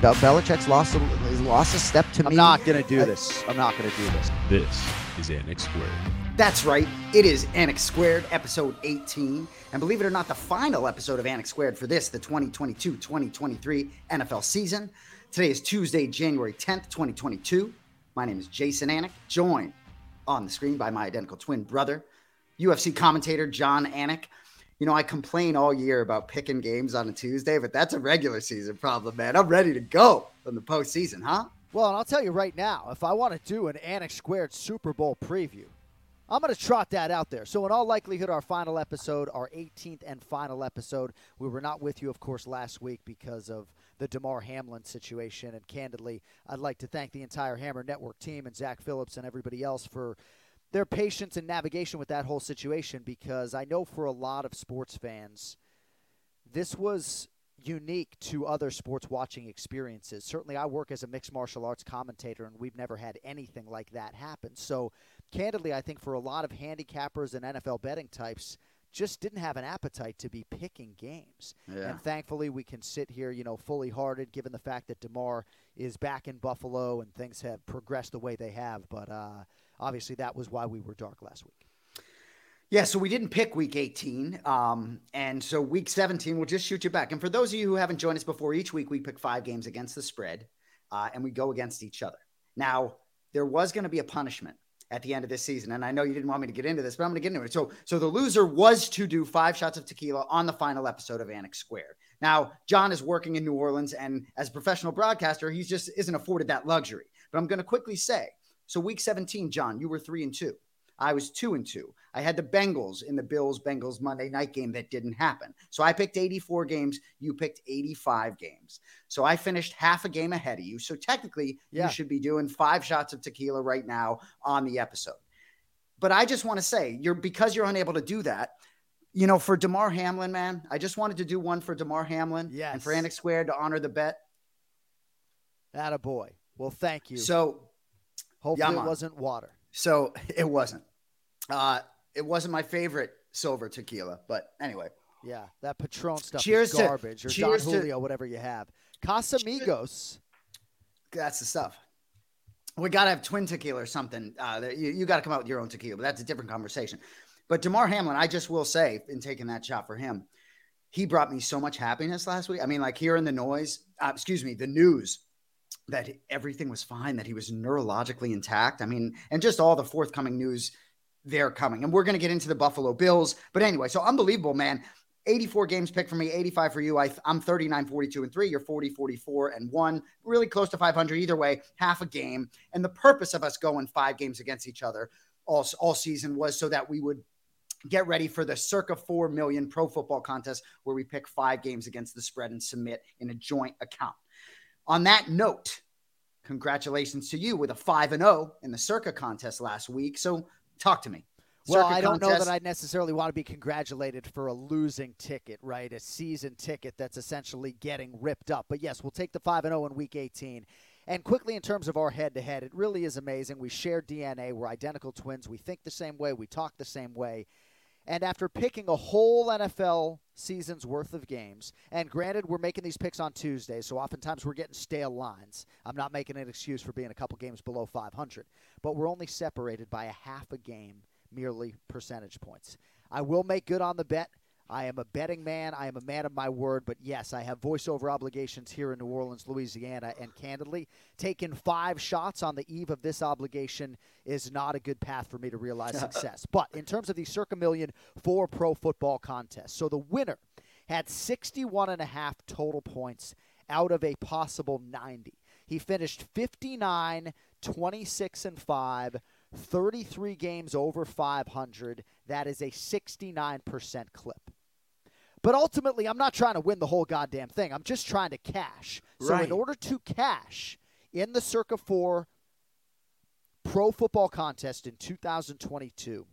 Bel- Belichick's lost a, has lost a step to I'm me. not going to do this. I'm not going to do this. This is Anik Squared. That's right. It is Anik Squared, episode 18. And believe it or not, the final episode of Anik Squared for this, the 2022 2023 NFL season. Today is Tuesday, January 10th, 2022. My name is Jason Anik, joined on the screen by my identical twin brother, UFC commentator Jon Anik. You know, I complain all year about picking games on a Tuesday, but that's a regular season problem, man. I'm ready to go from the postseason, huh? Well, and I'll tell you right now, if I want to do an Anik Squared Super Bowl preview, I'm going to trot that out there. So, in all likelihood, our final episode, our 18th and final episode, we were not with you, of course, last week because of the Damar Hamlin situation. And candidly, I'd like to thank the entire Hammer Network team and Zach Phillips and everybody else for their patience and navigation with that whole situation because I know for a lot of sports fans, this was unique to other sports watching experiences. Certainly, I work as a mixed martial arts commentator, and we've never had anything like that happen. So, candidly, I think for a lot of handicappers and NFL betting types, just didn't have an appetite to be picking games. Yeah. And thankfully, we can sit here, you know, fully hearted, given the fact that Damar is back in Buffalo and things have progressed the way they have. But uh, obviously, that was why we were dark last week. Yeah, so we didn't pick week 18. Um, and so week 17, we'll just shoot you back. And for those of you who haven't joined us before, each week we pick five games against the spread uh, and we go against each other. Now, there was going to be a punishment at the end of this season. And I know you didn't want me to get into this, but I'm going to get into it. So, so the loser was to do five shots of tequila on the final episode of Anik Squared. Now, Jon is working in New Orleans, and as a professional broadcaster, he just isn't afforded that luxury. But I'm going to quickly say so, week 17, Jon, you were three and two. I was two and two. I had the Bengals in the Bills Bengals Monday night game that didn't happen. So I picked 84 games. You picked 85 games. So I finished half a game ahead of you. So technically, Yeah. you should be doing five shots of tequila right now on the episode. But I just want to say, you're because you're unable to do that. You know, for Damar Hamlin, man, I just wanted to do one for Damar Hamlin and for Anik Squared to honor the bet. That a boy. Well, thank you. So Hopefully, man. it wasn't water. So it wasn't. Uh, it wasn't my favorite silver tequila, but anyway. Yeah, that Patron stuff Cheers is to- garbage. or cheers Don to- Julio, whatever you have. Casamigos. That's the stuff. We got to have twin tequila or something. Uh, you you got to come out with your own tequila, but that's a different conversation. But Damar Hamlin, I just will say, in taking that shot for him, he brought me so much happiness last week. I mean, like hearing the noise, uh, excuse me, the news that everything was fine, that he was neurologically intact. I mean, and just all the forthcoming news they're coming. And we're going to get into the Buffalo Bills. But anyway, so unbelievable, man. 84 games picked for me, 85 for you. I, I'm 39, 42, and three. You're 40, 44, and one. Really close to 500 either way, half a game. And the purpose of us going five games against each other all, all season was so that we would get ready for the circa 4 million pro football contest where we pick five games against the spread and submit in a joint account. On that note, congratulations to you with a 5 and 0 in the circa contest last week. So talk to me. Well, I don't know that I necessarily want to be congratulated for a losing ticket, right? A season ticket that's essentially getting ripped up. But yes, we'll take the 5 and 0 in week 18. And quickly, in terms of our head to head, it really is amazing. We share DNA. We're identical twins. We think the same way. We talk the same way. And after picking a whole NFL season's worth of games, and granted, we're making these picks on Tuesday, so oftentimes we're getting stale lines. I'm not making an excuse for being a couple games below 500, but we're only separated by a half a game, merely percentage points. I will make good on the bet. I am a betting man. I am a man of my word. But yes, I have voiceover obligations here in New Orleans, Louisiana. And candidly, taking five shots on the eve of this obligation is not a good path for me to realize success. But in terms of the circa million for pro football contest, so the winner had 61 and a half total points out of a possible 90. He finished 59, 26 and 5, 33 games over 500. That is a 69% clip. But ultimately, I'm not trying to win the whole goddamn thing. I'm just trying to cash. So, Right. in order to cash in the Circa 4 Pro Football Contest in 2022,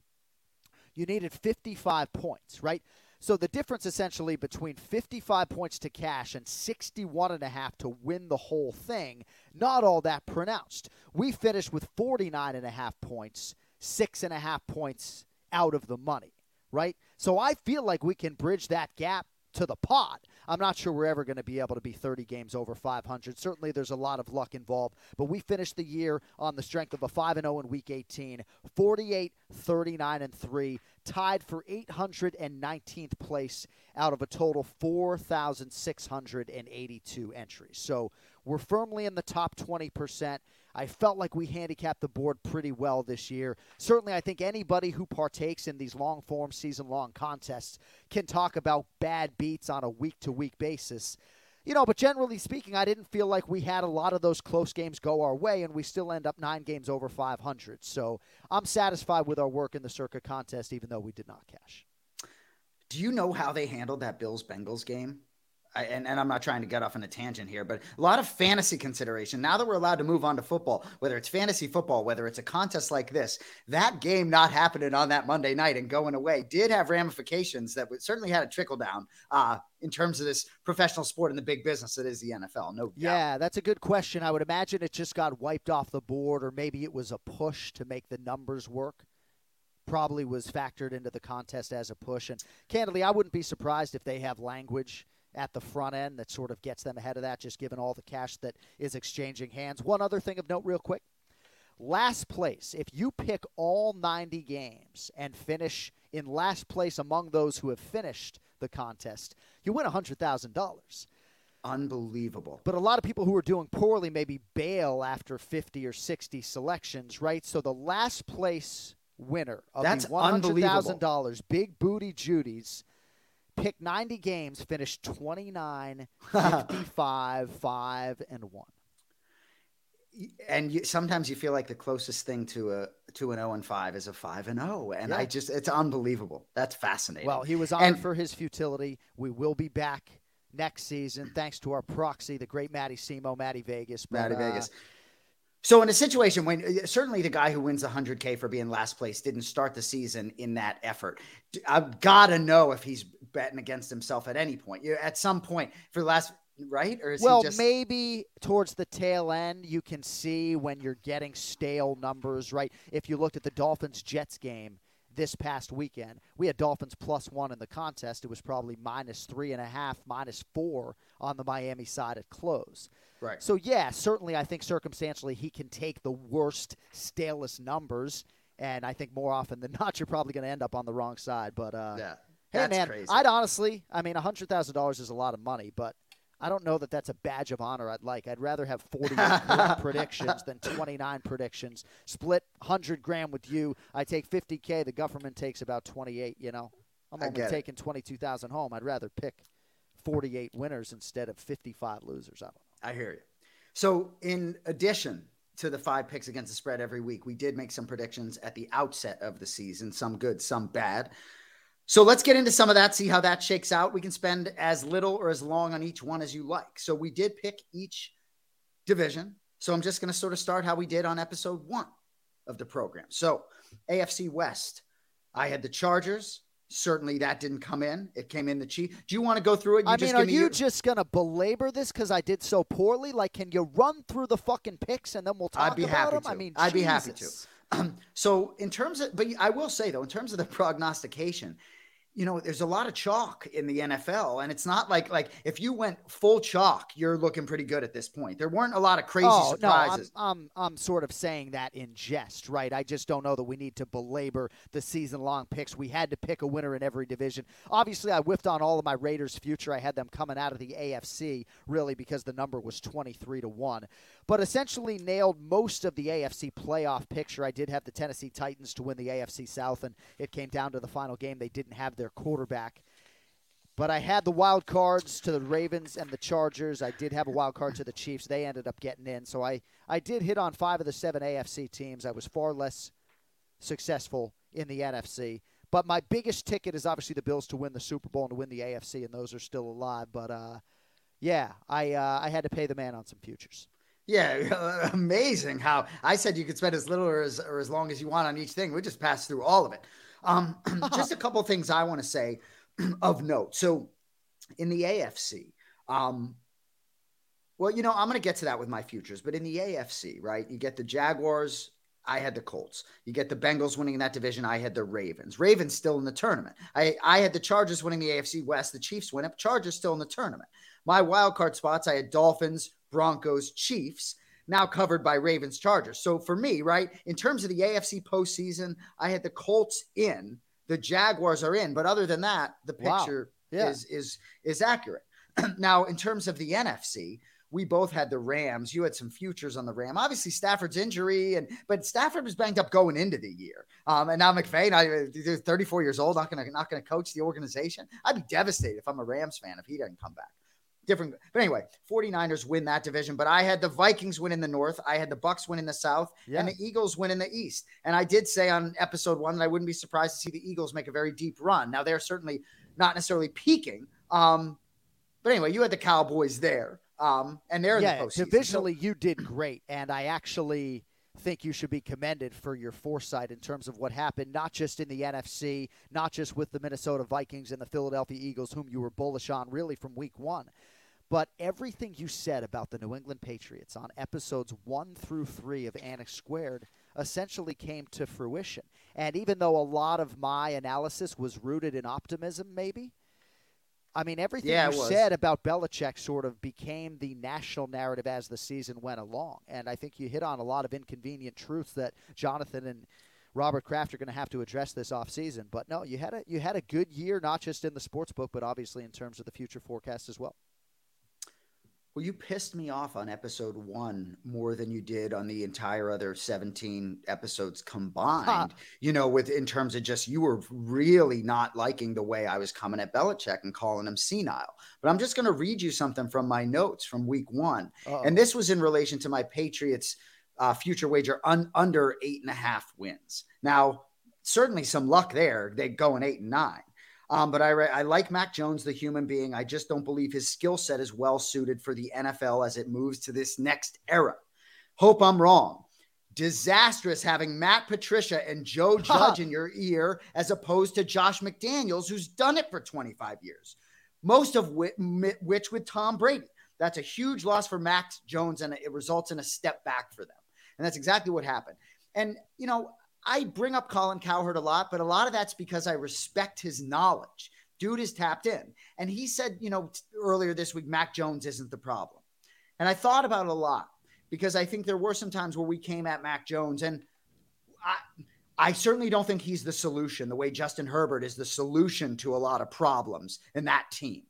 you needed 55 points, right? So the difference essentially between 55 points to cash and 61 and a half to win the whole thing, not all that pronounced. We finished with 49 and a half points, six and a half points out of the money, right? So I feel like we can bridge that gap to the pot. I'm not sure we're ever going to be able to be 30 games over 500. Certainly, there's a lot of luck involved, but we finished the year on the strength of a 5 0 in Week 18, 48, 39, and 3, tied for 819th place out of a total 4,682 entries. So we're firmly in the top 20%. I felt like we handicapped the board pretty well this year. Certainly, I think anybody who partakes in these long form, season long contests can talk about bad beats on a week to week basis. You know, but generally speaking, I didn't feel like we had a lot of those close games go our way, and we still end up nine games over 500. So I'm satisfied with our work in the Circa contest, even though we did not cash. Do you know how they handled that Bills Bengals game? I, and, and I'm not trying to get off on a tangent here, but a lot of fantasy consideration. Now that we're allowed to move on to football, whether it's fantasy football, whether it's a contest like this, that game not happening on that Monday night and going away did have ramifications that certainly had a trickle down uh, in terms of this professional sport and the big business that is the NFL. No doubt. Yeah, that's a good question. I would imagine it just got wiped off the board, or maybe it was a push to make the numbers work probably was factored into the contest as a push. And candidly, I wouldn't be surprised if they have language at the front end that sort of gets them ahead of that, just given all the cash that is exchanging hands. One other thing of note, real quick. Last place, if you pick all 90 games and finish in last place among those who have finished the contest, you win $100,000. Unbelievable. But a lot of people who are doing poorly maybe bail after 50 or 60 selections, right? So the last place winner of That's the $100,000 Big Booty Judy's picked 90 games, finished 29, 55, 5, and 1. And you, sometimes you feel like the closest thing to a to an 0 and 5 is a 5 and 0 and yeah. I just it's unbelievable. That's fascinating. Well, he was honored and, for his futility. We will be back next season thanks to our proxy, the great Matty Simo, Matty Vegas. But, Matty uh, Vegas. So in a situation when uh, certainly the guy who wins 100k for being last place didn't start the season in that effort. I've got to know if he's betting against himself at any point. You at some point for the last right or well just... maybe towards the tail end you can see when you're getting stale numbers right if you looked at the dolphins jets game this past weekend we had dolphins plus one in the contest it was probably minus three and a half minus four on the miami side at close right so yeah certainly i think circumstantially he can take the worst stalest numbers and i think more often than not you're probably going to end up on the wrong side but uh yeah Hey man, crazy. I'd honestly, I mean, hundred thousand dollars is a lot of money, but I don't know that that's a badge of honor. I'd like. I'd rather have forty predictions than twenty nine predictions. Split hundred grand with you. I take fifty k. The government takes about twenty eight. You know, I'm only taking twenty two thousand home. I'd rather pick forty eight winners instead of fifty five losers. I don't know. I hear you. So, in addition to the five picks against the spread every week, we did make some predictions at the outset of the season. Some good, some bad. So let's get into some of that, see how that shakes out. We can spend as little or as long on each one as you like. So we did pick each division. So I'm just going to sort of start how we did on episode one of the program. So AFC West, I had the Chargers. Certainly that didn't come in. It came in the Chief. Do you want to go through it? You I mean, are me you your... just going to belabor this because I did so poorly? Like, can you run through the fucking picks and then we'll talk I'd be about happy them? To. I mean, I'd Jesus. be happy to. Um, so in terms of, but I will say though, in terms of the prognostication, you know, there's a lot of chalk in the NFL, and it's not like like if you went full chalk, you're looking pretty good at this point. There weren't a lot of crazy oh, surprises. No, I'm, I'm I'm sort of saying that in jest, right? I just don't know that we need to belabor the season long picks. We had to pick a winner in every division. Obviously, I whiffed on all of my Raiders' future. I had them coming out of the AFC really because the number was 23 to one but essentially nailed most of the AFC playoff picture. I did have the Tennessee Titans to win the AFC South, and it came down to the final game. They didn't have their quarterback. But I had the wild cards to the Ravens and the Chargers. I did have a wild card to the Chiefs. They ended up getting in. So I, I did hit on five of the seven AFC teams. I was far less successful in the NFC. But my biggest ticket is obviously the Bills to win the Super Bowl and to win the AFC, and those are still alive. But uh, yeah, I uh, I had to pay the man on some futures. Yeah, amazing how I said you could spend as little or as, or as long as you want on each thing. We just passed through all of it. Um, just a couple things I want to say of note. So in the AFC, um, well, you know, I'm going to get to that with my futures, but in the AFC, right, you get the Jaguars I had the Colts. You get the Bengals winning that division. I had the Ravens. Ravens still in the tournament. I, I had the Chargers winning the AFC West. The Chiefs win up. Chargers still in the tournament. My wild card spots, I had Dolphins, Broncos, Chiefs, now covered by Ravens, Chargers. So for me, right, in terms of the AFC postseason, I had the Colts in, the Jaguars are in. But other than that, the picture wow. yeah. is is is accurate. now, in terms of the NFC, we both had the Rams. You had some futures on the Ram. Obviously, Stafford's injury, and but Stafford was banged up going into the year. Um, and now McVay, I, 34 years old, not gonna not gonna coach the organization. I'd be devastated if I'm a Rams fan if he doesn't come back. Different, but anyway, 49ers win that division. But I had the Vikings win in the North. I had the Bucks win in the South, and the Eagles win in the East. And I did say on episode one that I wouldn't be surprised to see the Eagles make a very deep run. Now they're certainly not necessarily peaking. Um, but anyway, you had the Cowboys there. Um, and they're yeah, in the postseason. Divisionally, so- you did great, and I actually think you should be commended for your foresight in terms of what happened, not just in the NFC, not just with the Minnesota Vikings and the Philadelphia Eagles, whom you were bullish on really from week one, but everything you said about the New England Patriots on episodes one through three of Anik Squared essentially came to fruition. And even though a lot of my analysis was rooted in optimism, maybe I mean, everything yeah, you said about Belichick sort of became the national narrative as the season went along. And I think you hit on a lot of inconvenient truths that Jonathan and Robert Kraft are going to have to address this offseason. But no, you had a you had a good year, not just in the sports book, but obviously in terms of the future forecast as well. Well, you pissed me off on episode one more than you did on the entire other 17 episodes combined. Huh. You know, with in terms of just you were really not liking the way I was coming at Belichick and calling him senile. But I'm just going to read you something from my notes from week one. Uh-oh. And this was in relation to my Patriots uh, future wager un- under eight and a half wins. Now, certainly some luck there. They go in eight and nine. Um, but I, I like Mac Jones, the human being. I just don't believe his skill set is well suited for the NFL as it moves to this next era. Hope I'm wrong. Disastrous having Matt Patricia and Joe Judge in your ear as opposed to Josh McDaniels, who's done it for 25 years, most of which, which with Tom Brady. That's a huge loss for Mac Jones, and it results in a step back for them. And that's exactly what happened. And, you know, I bring up Colin Cowherd a lot, but a lot of that's because I respect his knowledge. Dude is tapped in. And he said, you know, earlier this week, Mac Jones isn't the problem. And I thought about it a lot because I think there were some times where we came at Mac Jones and I I certainly don't think he's the solution the way Justin Herbert is the solution to a lot of problems in that team.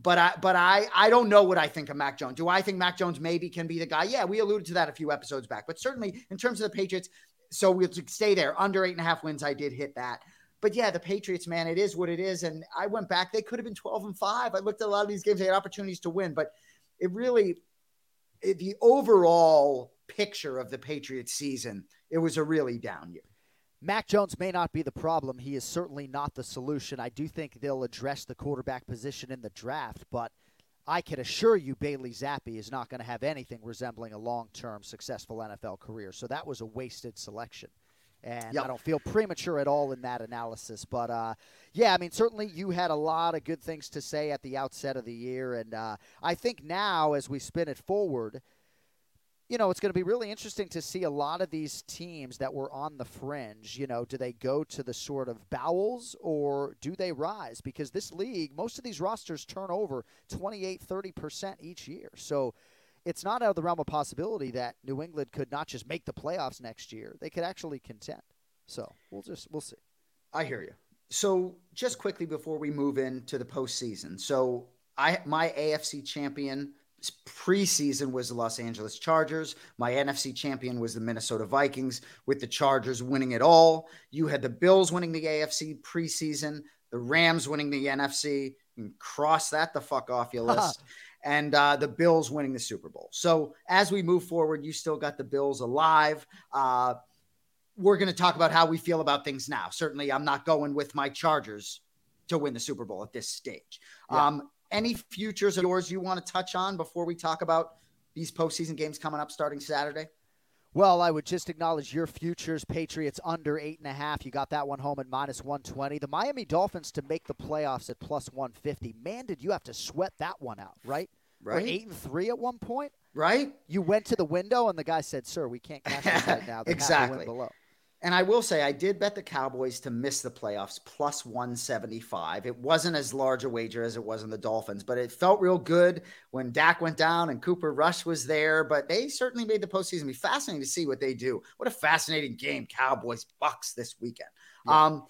But I but I I don't know what I think of Mac Jones. Do I think Mac Jones maybe can be the guy? Yeah, we alluded to that a few episodes back. But certainly in terms of the Patriots, so we'll stay there under eight and a half wins. I did hit that. But yeah, the Patriots, man, it is what it is. And I went back; they could have been twelve and five. I looked at a lot of these games; they had opportunities to win, but it really, it, the overall picture of the Patriots season, it was a really down year. Mac Jones may not be the problem. He is certainly not the solution. I do think they'll address the quarterback position in the draft, but I can assure you Bailey Zappe is not going to have anything resembling a long term successful NFL career. So that was a wasted selection. And yep. I don't feel premature at all in that analysis. But uh, yeah, I mean, certainly you had a lot of good things to say at the outset of the year. And uh, I think now, as we spin it forward, you know, it's going to be really interesting to see a lot of these teams that were on the fringe. You know, do they go to the sort of bowels or do they rise? Because this league, most of these rosters turn over 28, 30% each year. So it's not out of the realm of possibility that New England could not just make the playoffs next year, they could actually contend. So we'll just, we'll see. I hear you. So just quickly before we move into the postseason. So I, my AFC champion preseason was the Los Angeles Chargers. My NFC champion was the Minnesota Vikings, with the Chargers winning it all. You had the Bills winning the AFC preseason, the Rams winning the NFC. You cross that the fuck off your list. and uh, the Bills winning the Super Bowl. So as we move forward, you still got the Bills alive. Uh, we're going to talk about how we feel about things now. Certainly, I'm not going with my Chargers to win the Super Bowl at this stage. Yeah. Um, any futures of yours you want to touch on before we talk about these postseason games coming up starting Saturday? Well, I would just acknowledge your futures Patriots under eight and a half. You got that one home at minus 120. The Miami Dolphins to make the playoffs at plus 150. Man, did you have to sweat that one out, right? or Right. eight and three at one point. Right. You went to the window and the guy said, "Sir, we can't cash this right now. They Exactly. below." And I will say, I did bet the Cowboys to miss the playoffs plus 175. It wasn't as large a wager as it was in the Dolphins, but it felt real good when Dak went down and Cooper Rush was there. But they certainly made the postseason be fascinating to see what they do. What a fascinating game, Cowboys Bucks this weekend. Yeah. Um,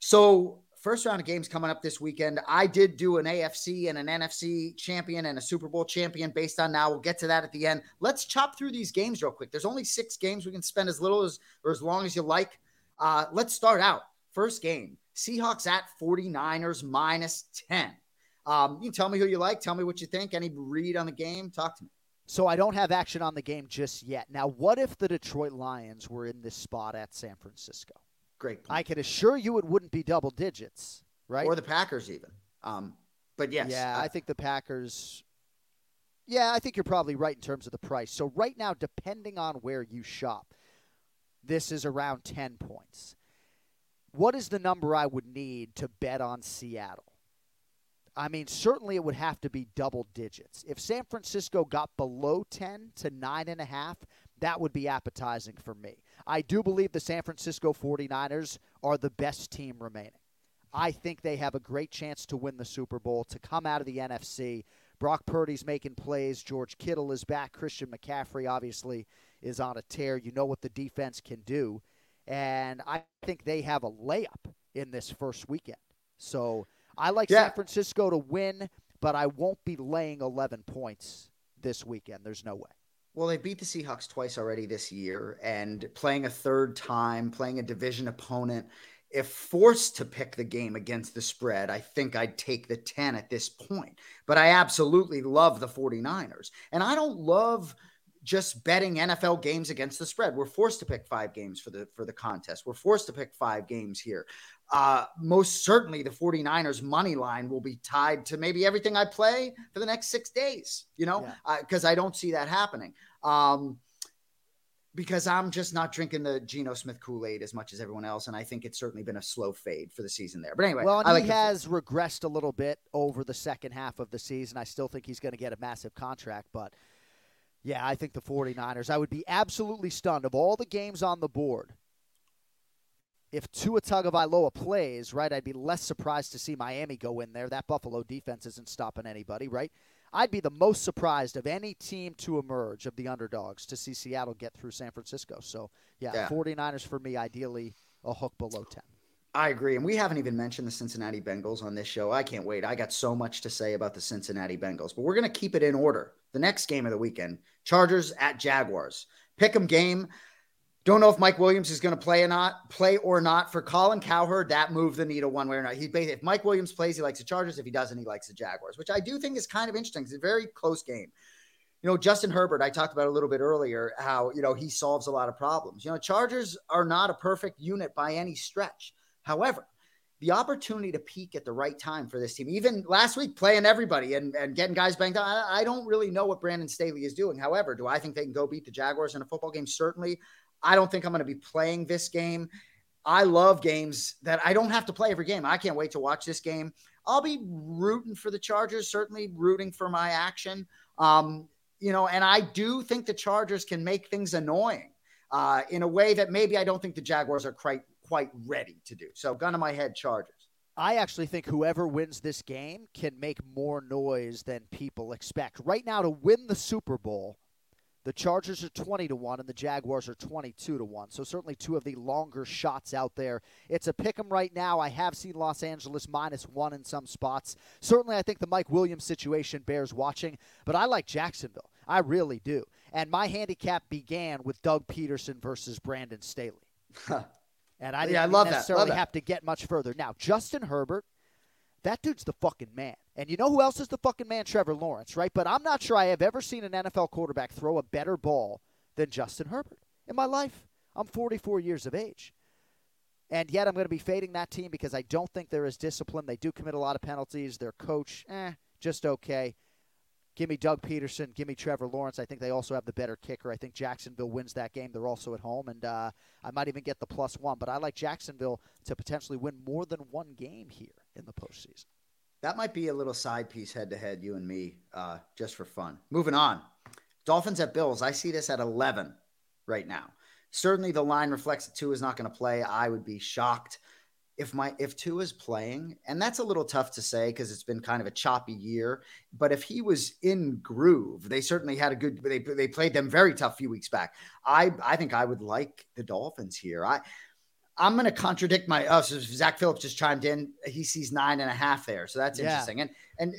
so first round of games coming up this weekend. I did do an AFC and an NFC champion and a Super Bowl champion based on now. We'll get to that at the end. Let's chop through these games real quick. There's only six games. We can spend as little as or as long as you like. Uh, let's start out. First game Seahawks at 49ers minus 10. Um, you can tell me who you like. Tell me what you think. Any read on the game? Talk to me. So I don't have action on the game just yet. Now, what if the Detroit Lions were in this spot at San Francisco? Great point. I can assure you it wouldn't be double digits, right? Or the Packers, even. Um, but yes. yeah, uh, I think the Packers. Yeah, I think you're probably right in terms of the price. So right now, depending on where you shop, this is around 10 points. What is the number I would need to bet on Seattle? I mean, certainly it would have to be double digits. If San Francisco got below 10 to 9.5, that would be appetizing for me. I do believe the San Francisco 49ers are the best team remaining. I think they have a great chance to win the Super Bowl, to come out of the NFC. Brock Purdy's making plays. George Kittle is back. Christian McCaffrey obviously is on a tear. You know what the defense can do. And I think they have a layup in this first weekend. So I like Yeah. San Francisco to win, but I won't be laying 11 points this weekend. There's no way. Well, they beat the Seahawks twice already this year, and playing a third time, playing a division opponent. If forced to pick the game against the spread, I think I'd take the 10 at this point. But I absolutely love the 49ers. And I don't love just betting NFL games against the spread. We're forced to pick five games for the for the contest. We're forced to pick five games here. Uh, most certainly the 49ers money line will be tied to maybe everything I play for the next six days, you know, Yeah. because I don't see that happening. Um, because I'm just not drinking the Geno Smith Kool Aid as much as everyone else, and I think it's certainly been a slow fade for the season there. But anyway, Well, he like the- has regressed a little bit over the second half of the season. I still think he's going to get a massive contract, but yeah, I think the 49ers, I would be absolutely stunned of all the games on the board. If Tua Tagovailoa plays, right, I'd be less surprised to see Miami go in there. That Buffalo defense isn't stopping anybody, right? I'd be the most surprised of any team to emerge of the underdogs to see Seattle get through San Francisco. So, yeah, Yeah. 49ers for me, ideally a hook below 10. I agree. And we haven't even mentioned the Cincinnati Bengals on this show. I can't wait. I got so much to say about the Cincinnati Bengals, but we're going to keep it in order. The next game of the weekend Chargers at Jaguars. Pick 'em game. Don't know if Mike Williams is going to play or not, play or not. For Colin Cowherd, that moved the needle one way or not. He if Mike Williams plays, he likes the Chargers. If he doesn't, he likes the Jaguars, which I do think is kind of interesting. It's a very close game. You know, Justin Herbert, I talked about a little bit earlier how, you know, he solves a lot of problems. You know, Chargers are not a perfect unit by any stretch. However, the opportunity to peak at the right time for this team, even last week playing everybody and, and getting guys banged up, I, I don't really know what Brandon Staley is doing. However, do I think they can go beat the Jaguars in a football game? Certainly. I don't think I'm going to be playing this game. I love games that I don't have to play every game. I can't wait to watch this game. I'll be rooting for the Chargers, certainly rooting for my action. Um, you know, and I do think the Chargers can make things annoying uh, in a way that maybe I don't think the Jaguars are quite quite ready to do. So, gun to my head, Chargers. I actually think whoever wins this game can make more noise than people expect. Right now, to win the Super Bowl, the Chargers are 20 to 1 and the Jaguars are 22 to 1. So, certainly two of the longer shots out there. It's a pick 'em right now. I have seen Los Angeles minus one in some spots. Certainly, I think the Mike Williams situation bears watching, but I like Jacksonville. I really do. And my handicap began with Doug Pederson versus Brandon Staley. And I didn't Yeah, I love that. necessarily Love that. have to get much further. Now, Justin Herbert, that dude's the fucking man. And you know who else is the fucking man? Trevor Lawrence, right? But I'm not sure I have ever seen an NFL quarterback throw a better ball than Justin Herbert in my life. I'm 44 years of age. And yet I'm going to be fading that team because I don't think they're as disciplined. They do commit a lot of penalties. Their coach, eh, just okay. Give me Doug Pederson. Give me Trevor Lawrence. I think they also have the better kicker. I think Jacksonville wins that game. They're also at home, and uh, I might even get the plus one. But I like Jacksonville to potentially win more than one game here in the postseason. That might be a little side piece head to head, you and me, uh, just for fun. Moving on. Dolphins at Bills. I see this at 11 right now. Certainly the line reflects that is not going to play. I would be shocked if my if Tua is playing, and that's a little tough to say because it's been kind of a choppy year. But if he was in groove, they certainly had a good. They they played them very tough few weeks back. I I think I would like the Dolphins here. I I'm going to contradict my. Oh, so Zach Phillips just chimed in. He sees nine and a half there, so that's Yeah. interesting. And and uh,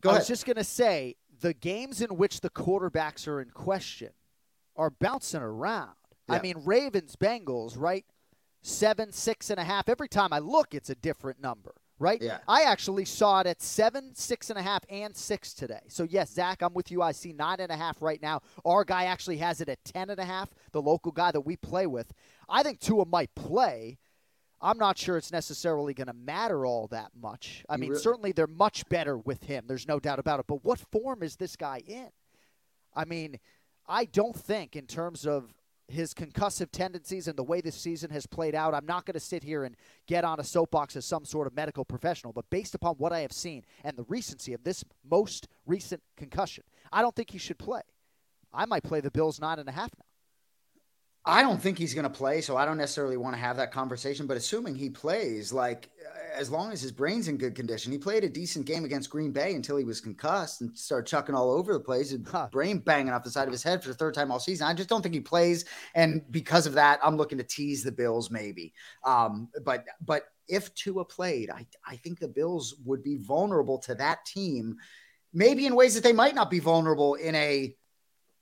go I ahead. was just going to say the games in which the quarterbacks are in question are bouncing around. I mean, Ravens, Bengals, right? Seven, six and a half. Every time I look, it's a different number, right? Yeah. I actually saw it at seven, six and a half, and six today. So, yes, Zach, I'm with you. I see nine and a half right now. Our guy actually has it at ten and a half, the local guy that we play with. I think Tua might play. I'm not sure it's necessarily going to matter all that much. I You mean, really- certainly they're much better with him. There's no doubt about it. But what form is this guy in? I mean, I don't think, in terms of his concussive tendencies and the way this season has played out, I'm not going to sit here and get on a soapbox as some sort of medical professional. But based upon what I have seen and the recency of this most recent concussion, I don't think he should play. I might play the Bills nine and a half now. I don't think he's going to play, so I don't necessarily want to have that conversation. But assuming he plays, like as long as his brain's in good condition, he played a decent game against Green Bay until he was concussed and started chucking all over the place, and Huh. brain banging off the side of his head for the third time all season. I just don't think he plays, and because of that, I'm looking to tease the Bills maybe. Um, but but if Tua played, I I think the Bills would be vulnerable to that team, maybe in ways that they might not be vulnerable in a,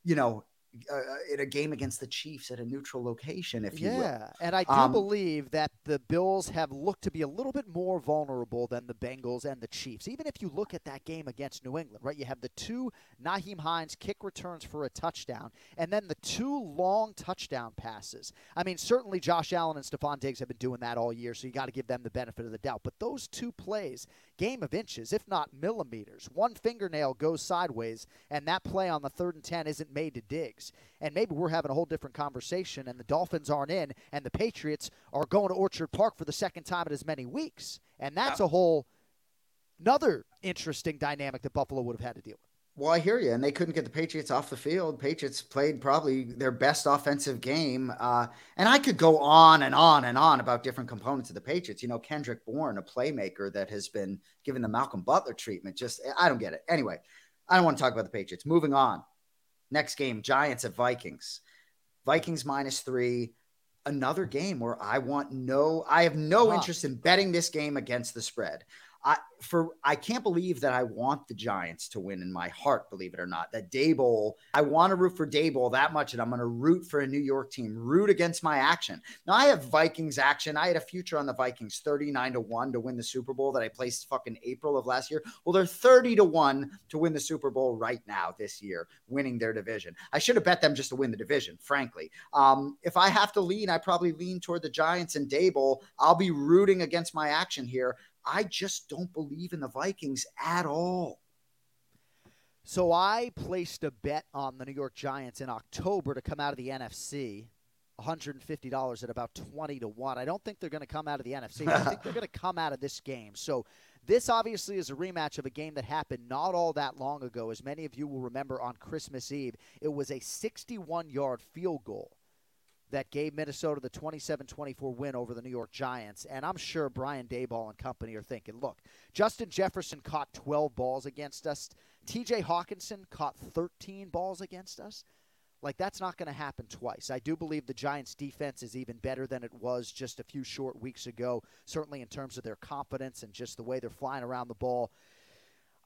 you know. Uh, in a game against the Chiefs at a neutral location, if you will. Yeah, and I do Um, believe that the Bills have looked to be a little bit more vulnerable than the Bengals and the Chiefs. Even if you look at that game against New England, right? You have the two Nyheim Hines kick returns for a touchdown, and then the two long touchdown passes. I mean, certainly Josh Allen and Stefon Diggs have been doing that all year, so you got to give them the benefit of the doubt. But those two plays, game of inches, if not millimeters, one fingernail goes sideways, and that play on the third and 10 isn't made to Diggs. And maybe we're having a whole different conversation, and the Dolphins aren't in, and the Patriots are going to Orchard Park for the second time in as many weeks. And that's a whole another interesting dynamic that Buffalo would have had to deal with. Well, I hear you, and they couldn't get the Patriots off the field. Patriots played probably their best offensive game, uh, and I could go on and on and on about different components of the Patriots. You know, Kendrick Bourne, a playmaker that has been given the Malcolm Butler treatment. Just I don't get it. Anyway, I don't want to talk about the Patriots. Moving on. Next game: Giants at Vikings. Vikings minus three. Another game where I want no. I have no Huh. interest in betting this game against the spread. I for I can't believe that I want the Giants to win in my heart, believe it or not. That Daboll, I want to root for Daboll that much, and I'm going to root for a New York team, root against my action. Now I have Vikings action. I had a future on the Vikings, 39 to 1 to win the Super Bowl that I placed fucking April of last year. Well, they're 30 to 1 to win the Super Bowl right now this year, winning their division. I should have bet them just to win the division, frankly. Um, if I have to lean, I probably lean toward the Giants and Daboll. I'll be rooting against my action here. I just don't believe in the Vikings at all. So I placed a bet on the New York Giants in October to come out of the NFC. $150 at about 20 to 1. I don't think they're going to come out of the NFC. I think they're going to come out of this game. So this obviously is a rematch of a game that happened not all that long ago. As many of you will remember on Christmas Eve, it was a 61-yard field goal that gave Minnesota the 27-24 win over the New York Giants. And I'm sure Brian Daboll and company are thinking, look, Justin Jefferson caught 12 balls against us. TJ Hockenson caught 13 balls against us. Like, that's not going to happen twice. I do believe the Giants' defense is even better than it was just a few short weeks ago, certainly in terms of their confidence and just the way they're flying around the ball.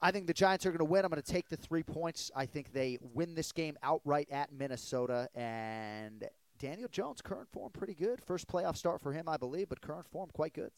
I think the Giants are going to win. I'm going to take the three points. I think they win this game outright at Minnesota. And Daniel Jones, current form pretty good. First playoff start for him, I believe, but current form quite good.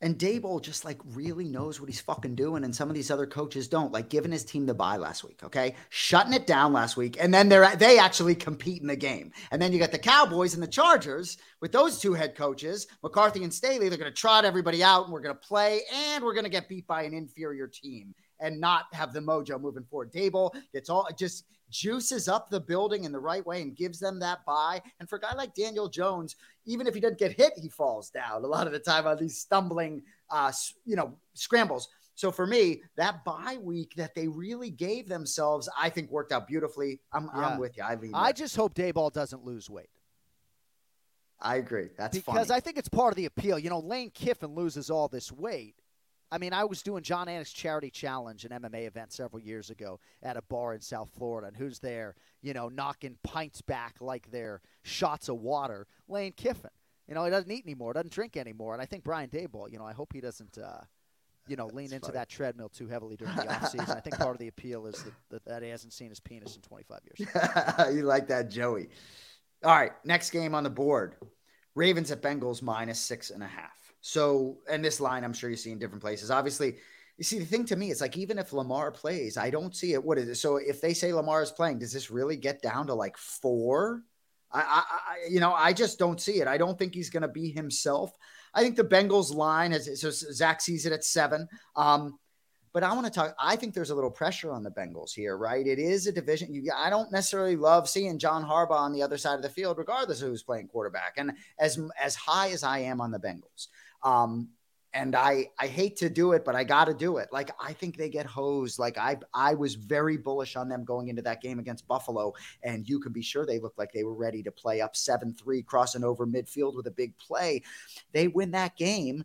And Daboll just like really knows what he's fucking doing, and some of these other coaches don't. Like giving his team the bye last week, okay, shutting it down last week, and then they're they actually compete in the game. And then you got the Cowboys and the Chargers with those two head coaches, McCarthy and Staley. They're going to trot everybody out, and we're going to play, and we're going to get beat by an inferior team and not have the mojo moving forward. Daboll gets all just juices up the building in the right way and gives them that bye. And for a guy like Daniel Jones, even if he doesn't get hit, he falls down a lot of the time on these stumbling, uh, you know, scrambles. So for me, that bye week that they really gave themselves, I think worked out beautifully. I'm, Yeah. I'm with you. I lean. I just hope Daboll doesn't lose weight. I agree. That's because funny. I think it's part of the appeal. You know, Lane Kiffin loses all this weight. I mean, I was doing Jon Anik's charity challenge, an MMA event several years ago at a bar in South Florida, and who's there, you know, knocking pints back like they're shots of water? Lane Kiffin. You know, he doesn't eat anymore, doesn't drink anymore, and I think Brian Daboll. You know, I hope he doesn't, uh, you know, lean into funny. that treadmill too heavily during the offseason. I think part of the appeal is that, that, that he hasn't seen his penis in 25 years. you like that, Joey. All right, next game on the board. Ravens at Bengals minus six and a half. So, and this line I'm sure you see in different places. Obviously, you see the thing to me, it's like even if Lamar plays, I don't see it. What is it? So if they say Lamar is playing, does this really get down to like four? I, I, I you know, I just don't see it. I don't think he's going to be himself. I think the Bengals line has so Zach sees it at seven. Um, but I want to talk. I think there's a little pressure on the Bengals here, right? It is a division. You, I don't necessarily love seeing John Harbaugh on the other side of the field, regardless of who's playing quarterback. And as as high as I am on the Bengals, um, and I I hate to do it, but I got to do it. Like I think they get hosed. Like I I was very bullish on them going into that game against Buffalo, and you can be sure they looked like they were ready to play up seven three, crossing over midfield with a big play. They win that game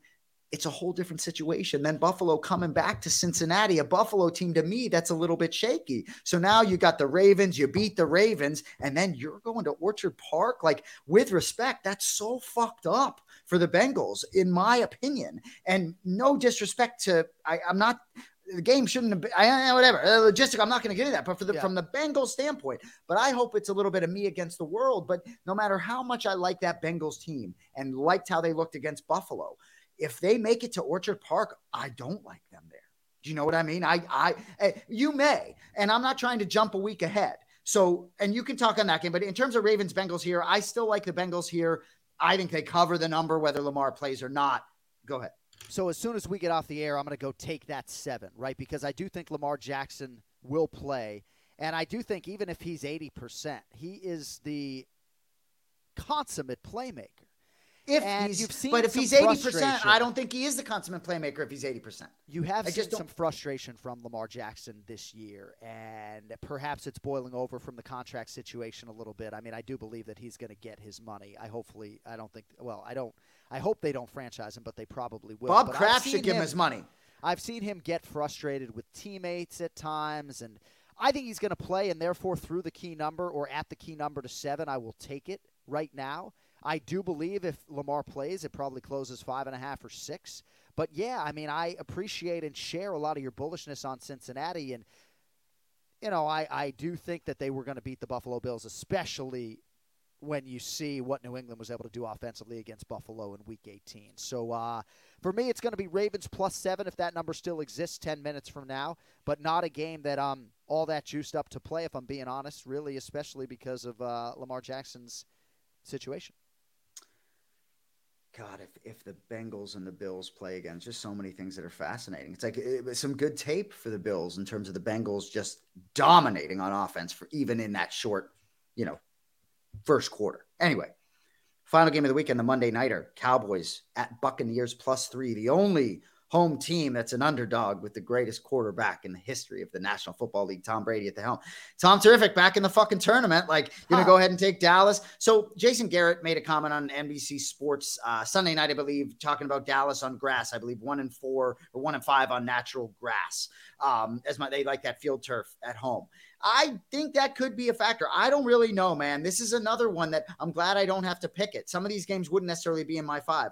it's a whole different situation than Buffalo coming back to Cincinnati, a Buffalo team to me that's a little bit shaky. So now you got the Ravens, you beat the Ravens, and then you're going to Orchard Park. Like, with respect, that's so fucked up for the Bengals, in my opinion. And no disrespect to, I, I'm not. The game shouldn't have been, I, whatever, uh, logistic. I'm not going to get into that. But for the, Yeah. from the Bengals standpoint, but I hope it's a little bit of me against the world. But no matter how much I like that Bengals team and liked how they looked against Buffalo, if they make it to Orchard Park, I don't like them there. Do you know what I mean? I, I, eh, you may, and I'm not trying to jump a week ahead. So, and you can talk on that game, but in terms of Ravens Bengals here, I still like the Bengals here. I think they cover the number whether Lamar plays or not. Go ahead. So as soon as we get off the air, I'm going to go take that seven, right? Because I do think Lamar Jackson will play. And I do think even if he's 80%, he is the consummate playmaker. If And he's, you've seen but if he's 80%, I don't think he is the consummate playmaker if he's 80%. You have I seen just some frustration from Lamar Jackson this year, and perhaps it's boiling over from the contract situation a little bit. I mean, I do believe that he's going to get his money. I hopefully, I don't think, well, I don't, I hope they don't franchise him, but they probably will. Bob But Kraft should give him his money. I've seen him get frustrated with teammates at times, and I think he's going to play, and therefore through the key number or at the key number to seven, I will take it right now. I do believe if Lamar plays, it probably closes five and a half or six. But yeah, I mean, I appreciate and share a lot of your bullishness on Cincinnati, and you know, I I do think that they were going to beat the Buffalo Bills, especially when you see what New England was able to do offensively against Buffalo in Week 18. So uh, for me, it's going to be Ravens plus seven if that number still exists 10 minutes from now, but not a game that I'm all that juiced up to play, if I'm being honest, really, especially because of uh, Lamar Jackson's situation. God, if if the Bengals and the Bills play again, it's just so many things that are fascinating. It's like it some good tape for the Bills in terms of the Bengals just dominating on offense for even in that short, you know, first quarter. Anyway, final game of the weekend, the Monday nighter, Cowboys at Buccaneers plus three, the only home team that's an underdog with the greatest quarterback in the history of the National Football League, Tom Brady at the helm. Tom Terrific back in the fucking tournament. Like, you're going to go ahead and take Dallas. So, Jason Garrett made a comment on NBC Sports uh, Sunday night, I believe, talking about Dallas on grass. I believe one and four or one and five on natural grass. Um, as my, they like that field turf at home. I think that could be a factor. I don't really know, man. This is another one that I'm glad I don't have to pick it. Some of these games wouldn't necessarily be in my five.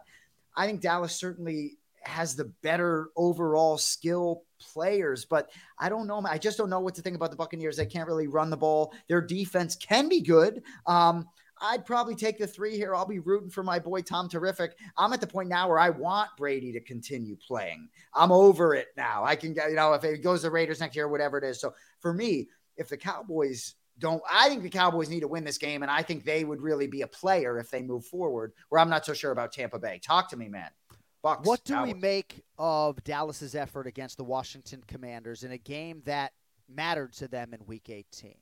I think Dallas certainly has the better overall skill players, but I don't know. I just don't know what to think about the Buccaneers. They can't really run the ball. Their defense can be good. Um, I'd probably take the three here. I'll be rooting for my boy Tom Terrific. I'm at the point now where I want Brady to continue playing. I'm over it now. I can you know, if it goes to Raiders next year, whatever it is. So for me, if the Cowboys don't, I think the Cowboys need to win this game, and I think they would really be a player if they move forward. Where I'm not so sure about Tampa Bay. Talk to me, man. Bucks. What do we make of Dallas's effort against the Washington Commanders in a game that mattered to them in Week 18?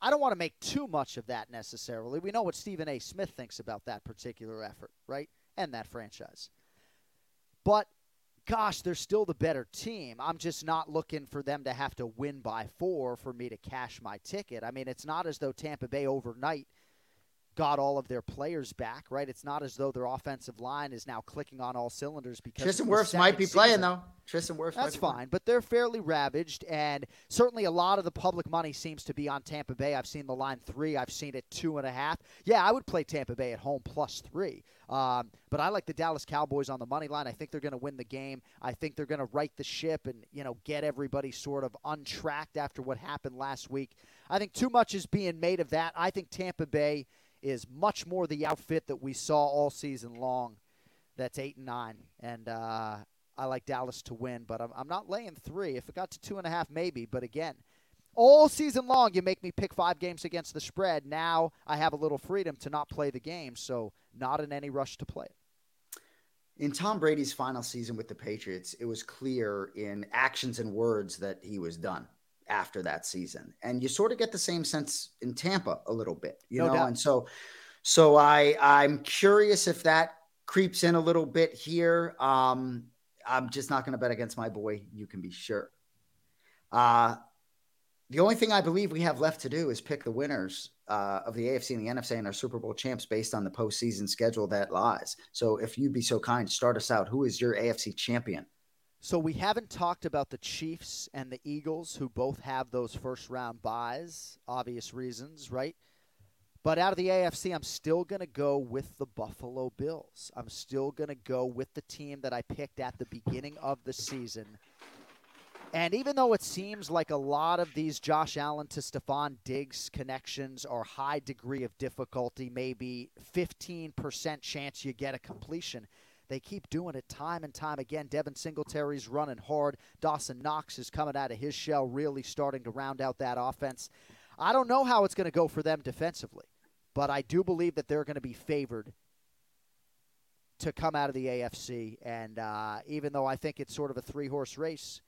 I don't want to make too much of that necessarily. We know what Stephen A. Smith thinks about that particular effort, right? And that franchise. But gosh, they're still the better team. I'm just not looking for them to have to win by four for me to cash my ticket. I mean, it's not as though Tampa Bay overnight got all of their players back, right? It's not as though their offensive line is now clicking on all cylinders because Tristan Wirfs might be playing though. Tristan Wirfs. That's fine, but they're fairly ravaged, and certainly a lot of the public money seems to be on Tampa Bay. I've seen the line three. I've seen it two and a half. Yeah, I would play Tampa Bay at home plus three. Um, but I like the Dallas Cowboys on the money line. I think they're going to win the game. I think they're going to right the ship and you know get everybody sort of untracked after what happened last week. I think too much is being made of that. I think Tampa Bay is much more the outfit that we saw all season long. That's eight and nine, and uh, I like Dallas to win, but I'm, I'm not laying three. If it got to two and a half, maybe. But again, all season long, you make me pick five games against the spread. Now I have a little freedom to not play the game, so not in any rush to play it. In Tom Brady's final season with the Patriots, it was clear in actions and words that he was done after that season. And you sort of get the same sense in Tampa a little bit, you no know? Doubt. And so so I I'm curious if that creeps in a little bit here. Um, I'm just not going to bet against my boy, you can be sure. Uh the only thing I believe we have left to do is pick the winners uh, of the AFC and the NFC and our Super Bowl champs based on the postseason schedule that lies. So, if you'd be so kind, start us out. Who is your AFC champion? So we haven't talked about the Chiefs and the Eagles, who both have those first round byes, obvious reasons, right? But out of the AFC, I'm still going to go with the Buffalo Bills. I'm still going to go with the team that I picked at the beginning of the season. And even though it seems like a lot of these Josh Allen to Stefon Diggs connections are high degree of difficulty, maybe 15% chance you get a completion, they keep doing it time and time again. Devin Singletary's running hard. Dawson Knox is coming out of his shell, really starting to round out that offense. I don't know how it's going to go for them defensively, but I do believe that they're going to be favored to come out of the AFC. And uh, even though I think it's sort of a three horse race,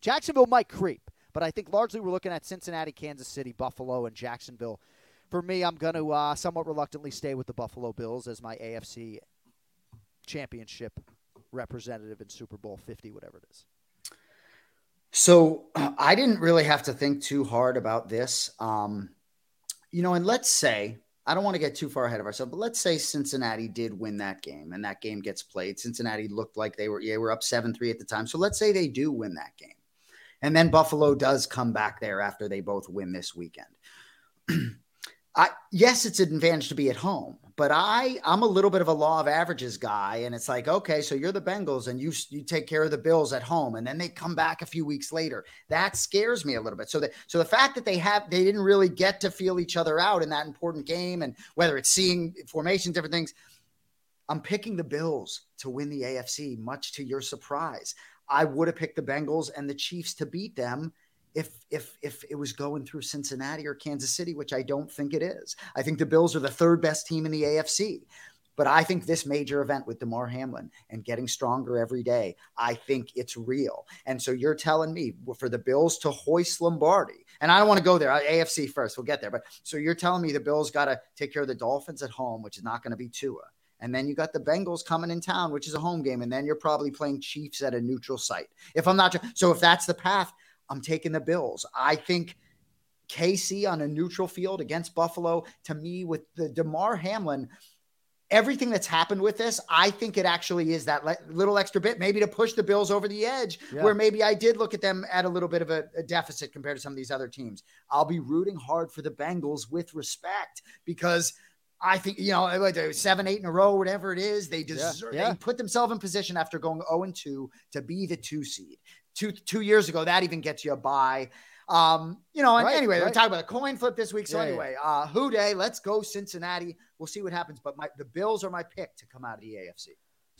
Jacksonville might creep, but I think largely we're looking at Cincinnati, Kansas City, Buffalo, and Jacksonville. For me, I'm going to uh, somewhat reluctantly stay with the Buffalo Bills as my AFC championship representative in Super Bowl 50, whatever it is? So I didn't really have to think too hard about this. Um, you know, and let's say, I don't want to get too far ahead of ourselves, but let's say Cincinnati did win that game and that game gets played. Cincinnati looked like they were, yeah, were up 7 3 at the time. So let's say they do win that game. And then Buffalo does come back there after they both win this weekend. I, yes, it's an advantage to be at home, but I I'm a little bit of a law of averages guy, and it's like okay, so you're the Bengals and you you take care of the Bills at home, and then they come back a few weeks later. That scares me a little bit. So that so the fact that they have they didn't really get to feel each other out in that important game, and whether it's seeing formations, different things. I'm picking the Bills to win the AFC, much to your surprise. I would have picked the Bengals and the Chiefs to beat them if if if it was going through Cincinnati or Kansas City, which I don't think it is. I think the Bills are the third best team in the AFC. But I think this major event with Damar Hamlin and getting stronger every day, I think it's real. And so you're telling me for the Bills to hoist Lombardi, and I don't want to go there. AFC first, we'll get there. But so you're telling me the Bills got to take care of the Dolphins at home, which is not going to be Tua. And then you got the Bengals coming in town, which is a home game. And then you're probably playing Chiefs at a neutral site. If I'm not, so if that's the path, I'm taking the Bills. I think KC on a neutral field against Buffalo, to me, with the Damar Hamlin, everything that's happened with this, I think it actually is that little extra bit, maybe to push the Bills over the edge, yeah. where maybe I did look at them at a little bit of a, a, deficit compared to some of these other teams. I'll be rooting hard for the Bengals with respect because. I think you know seven, eight in a row, whatever it is. They deserve. Yeah, yeah. They put themselves in position after going zero and two to be the two seed two two years ago. That even gets you a bye. Um, you know, and right, anyway, right. we're talking about a coin flip this week. So yeah, anyway, yeah. uh, Who Dey? let's go Cincinnati. We'll see what happens. But my the Bills are my pick to come out of the AFC.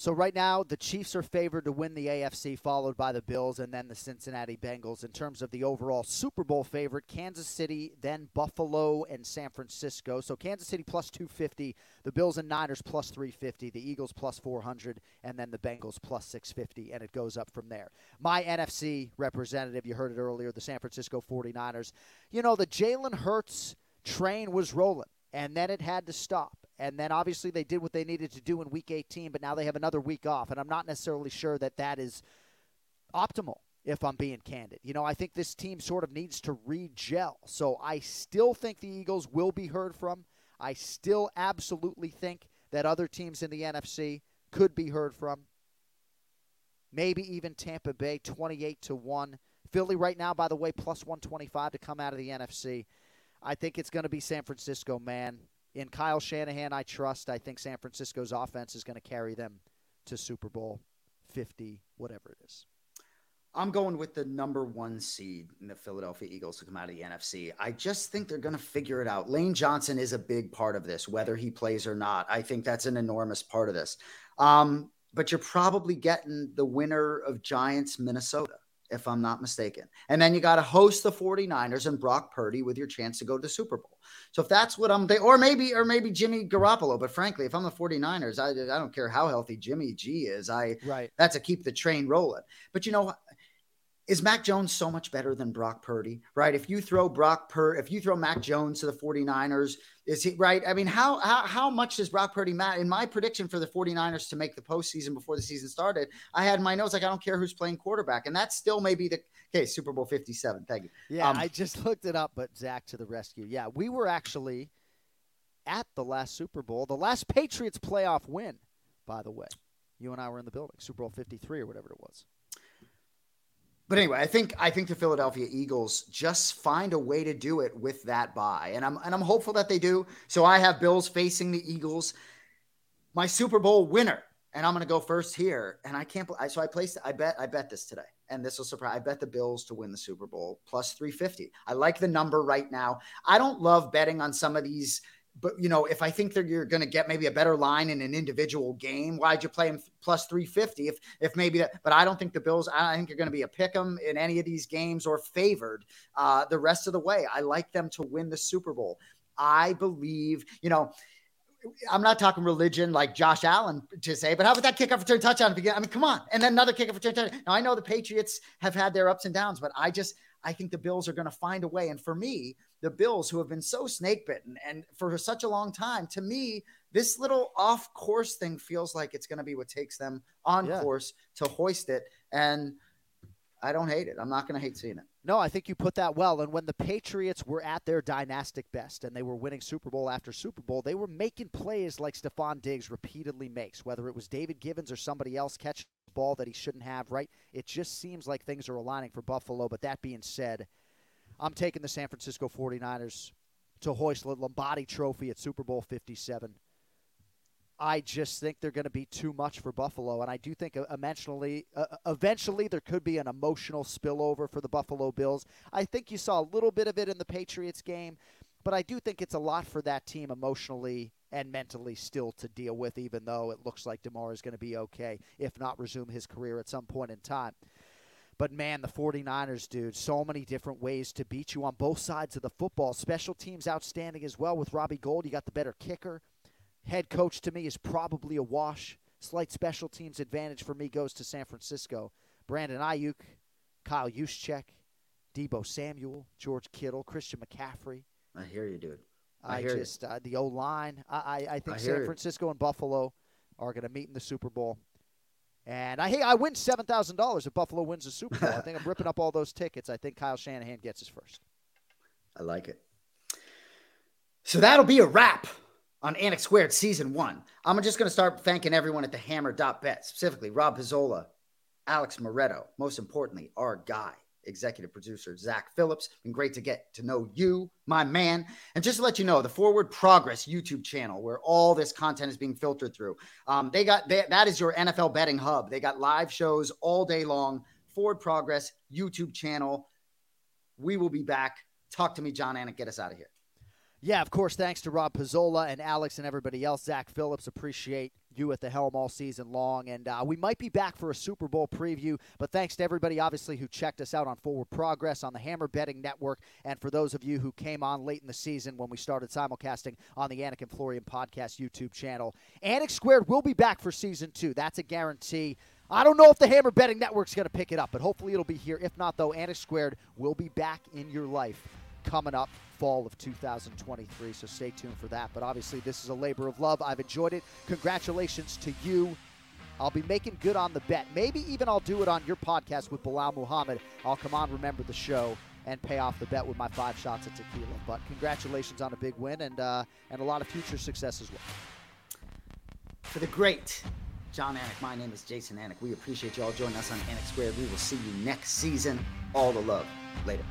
So right now, the Chiefs are favored to win the AFC, followed by the Bills and then the Cincinnati Bengals. In terms of the overall Super Bowl favorite, Kansas City, then Buffalo and San Francisco. So Kansas City plus 250, the Bills and Niners plus 350, the Eagles plus 400, and then the Bengals plus 650, and it goes up from there. My NFC representative, you heard it earlier, the San Francisco 49ers. You know, the Jalen Hurts train was rolling, and then it had to stop. And then obviously they did what they needed to do in week 18, but now they have another week off. And I'm not necessarily sure that that is optimal if I'm being candid. You know, I think this team sort of needs to re-gel. So I still think the Eagles will be heard from. I still absolutely think that other teams in the NFC could be heard from. Maybe even Tampa Bay 28 to 1. Philly right now by the way plus 125 to come out of the NFC. I think it's going to be San Francisco, man. In Kyle Shanahan, I trust. I think San Francisco's offense is going to carry them to Super Bowl 50, whatever it is. I'm going with the number one seed in the Philadelphia Eagles to come out of the NFC. I just think they're going to figure it out. Lane Johnson is a big part of this, whether he plays or not. I think that's an enormous part of this. Um, but you're probably getting the winner of Giants, Minnesota if I'm not mistaken. And then you got to host the 49ers and Brock Purdy with your chance to go to the Super Bowl. So if that's what I'm, or maybe, or maybe Jimmy Garoppolo. But frankly, if I'm the 49ers, I, I don't care how healthy Jimmy G is. I, right. that's a keep the train rolling. But you know, is Mac Jones so much better than Brock Purdy, right? If you throw Brock Pur, if you throw Mac Jones to the 49ers, is he right? I mean, how how, how much does Brock Purdy matter? In my prediction for the 49ers to make the postseason before the season started, I had my notes like I don't care who's playing quarterback, and that still may be the case. Super Bowl 57. Thank you. Yeah, um, I just looked it up, but Zach to the rescue. Yeah, we were actually at the last Super Bowl, the last Patriots playoff win, by the way. You and I were in the building, Super Bowl 53 or whatever it was. But anyway, I think I think the Philadelphia Eagles just find a way to do it with that bye, and I'm and I'm hopeful that they do. So I have Bills facing the Eagles, my Super Bowl winner, and I'm going to go first here. And I can't. So I placed. I bet. I bet this today, and this will surprise. I bet the Bills to win the Super Bowl plus 350. I like the number right now. I don't love betting on some of these but you know, if I think that you're going to get maybe a better line in an individual game, why'd you play him plus 350? If if maybe that, but I don't think the Bills. I think you're going to be a pick 'em in any of these games or favored uh, the rest of the way. I like them to win the Super Bowl. I believe, you know. I'm not talking religion like Josh Allen to say, but how about that kick off return touchdown? I mean, come on. And then another kick off return touchdown. Now, I know the Patriots have had their ups and downs, but I just, I think the Bills are going to find a way. And for me, the Bills, who have been so snake bitten and for such a long time, to me, this little off course thing feels like it's going to be what takes them on yeah. course to hoist it. And I don't hate it. I'm not going to hate seeing it. No, I think you put that well. And when the Patriots were at their dynastic best and they were winning Super Bowl after Super Bowl, they were making plays like Stefon Diggs repeatedly makes, whether it was David Givens or somebody else catching the ball that he shouldn't have, right? It just seems like things are aligning for Buffalo. But that being said, I'm taking the San Francisco 49ers to hoist the Lombardi Trophy at Super Bowl 57. I just think they're going to be too much for Buffalo, and I do think eventually, uh, eventually there could be an emotional spillover for the Buffalo Bills. I think you saw a little bit of it in the Patriots game, but I do think it's a lot for that team emotionally and mentally still to deal with, even though it looks like Damar is going to be okay, if not resume his career at some point in time. But man, the 49ers, dude, so many different ways to beat you on both sides of the football. Special teams outstanding as well with Robbie Gould. You got the better kicker. Head coach to me is probably a wash. Slight special teams advantage for me goes to San Francisco. Brandon Aiyuk, Kyle Juszczyk, Deebo Samuel, George Kittle, Christian McCaffrey. I hear you, dude. I, I just uh, the O line. I, I, I think I San Francisco you. and Buffalo are going to meet in the Super Bowl. And I hey, I win seven thousand dollars if Buffalo wins the Super Bowl. I think I'm ripping up all those tickets. I think Kyle Shanahan gets his first. I like it. So that'll be a wrap on Anik Squared Season 1. I'm just going to start thanking everyone at the Hammer.bet, specifically Rob Pizzola, Alex Moretto, most importantly, our guy, executive producer Zach Phillips. Been great to get to know you, my man. And just to let you know, the Forward Progress YouTube channel, where all this content is being filtered through, um, they got they, that is your NFL betting hub. They got live shows all day long. Forward Progress YouTube channel. We will be back. Talk to me, Jon Anik. Get us out of here. Yeah, of course. Thanks to Rob Pizzola and Alex and everybody else. Zach Phillips, appreciate you at the helm all season long. And uh, we might be back for a Super Bowl preview. But thanks to everybody, obviously, who checked us out on Forward Progress on the Hammer Betting Network. And for those of you who came on late in the season when we started simulcasting on the Anik and Florian Podcast YouTube channel. Anik Squared will be back for season two. That's a guarantee. I don't know if the Hammer Betting Network's going to pick it up, but hopefully it'll be here. If not, though, Anik Squared will be back in your life coming up fall of 2023. So stay tuned for that. But obviously, this is a labor of love. I've enjoyed it. Congratulations to you I'll be making good on the bet. Maybe even I'll do it on your podcast with Bilal Muhammad. I'll come on, remember the show, and pay off the bet with my five shots at tequila. But congratulations on a big win and uh, and a lot of future success as well. For the great Jon Anik, my name is Jason Anik. We appreciate you all joining us on Anik Squared. We will see you next season. All the love. Later.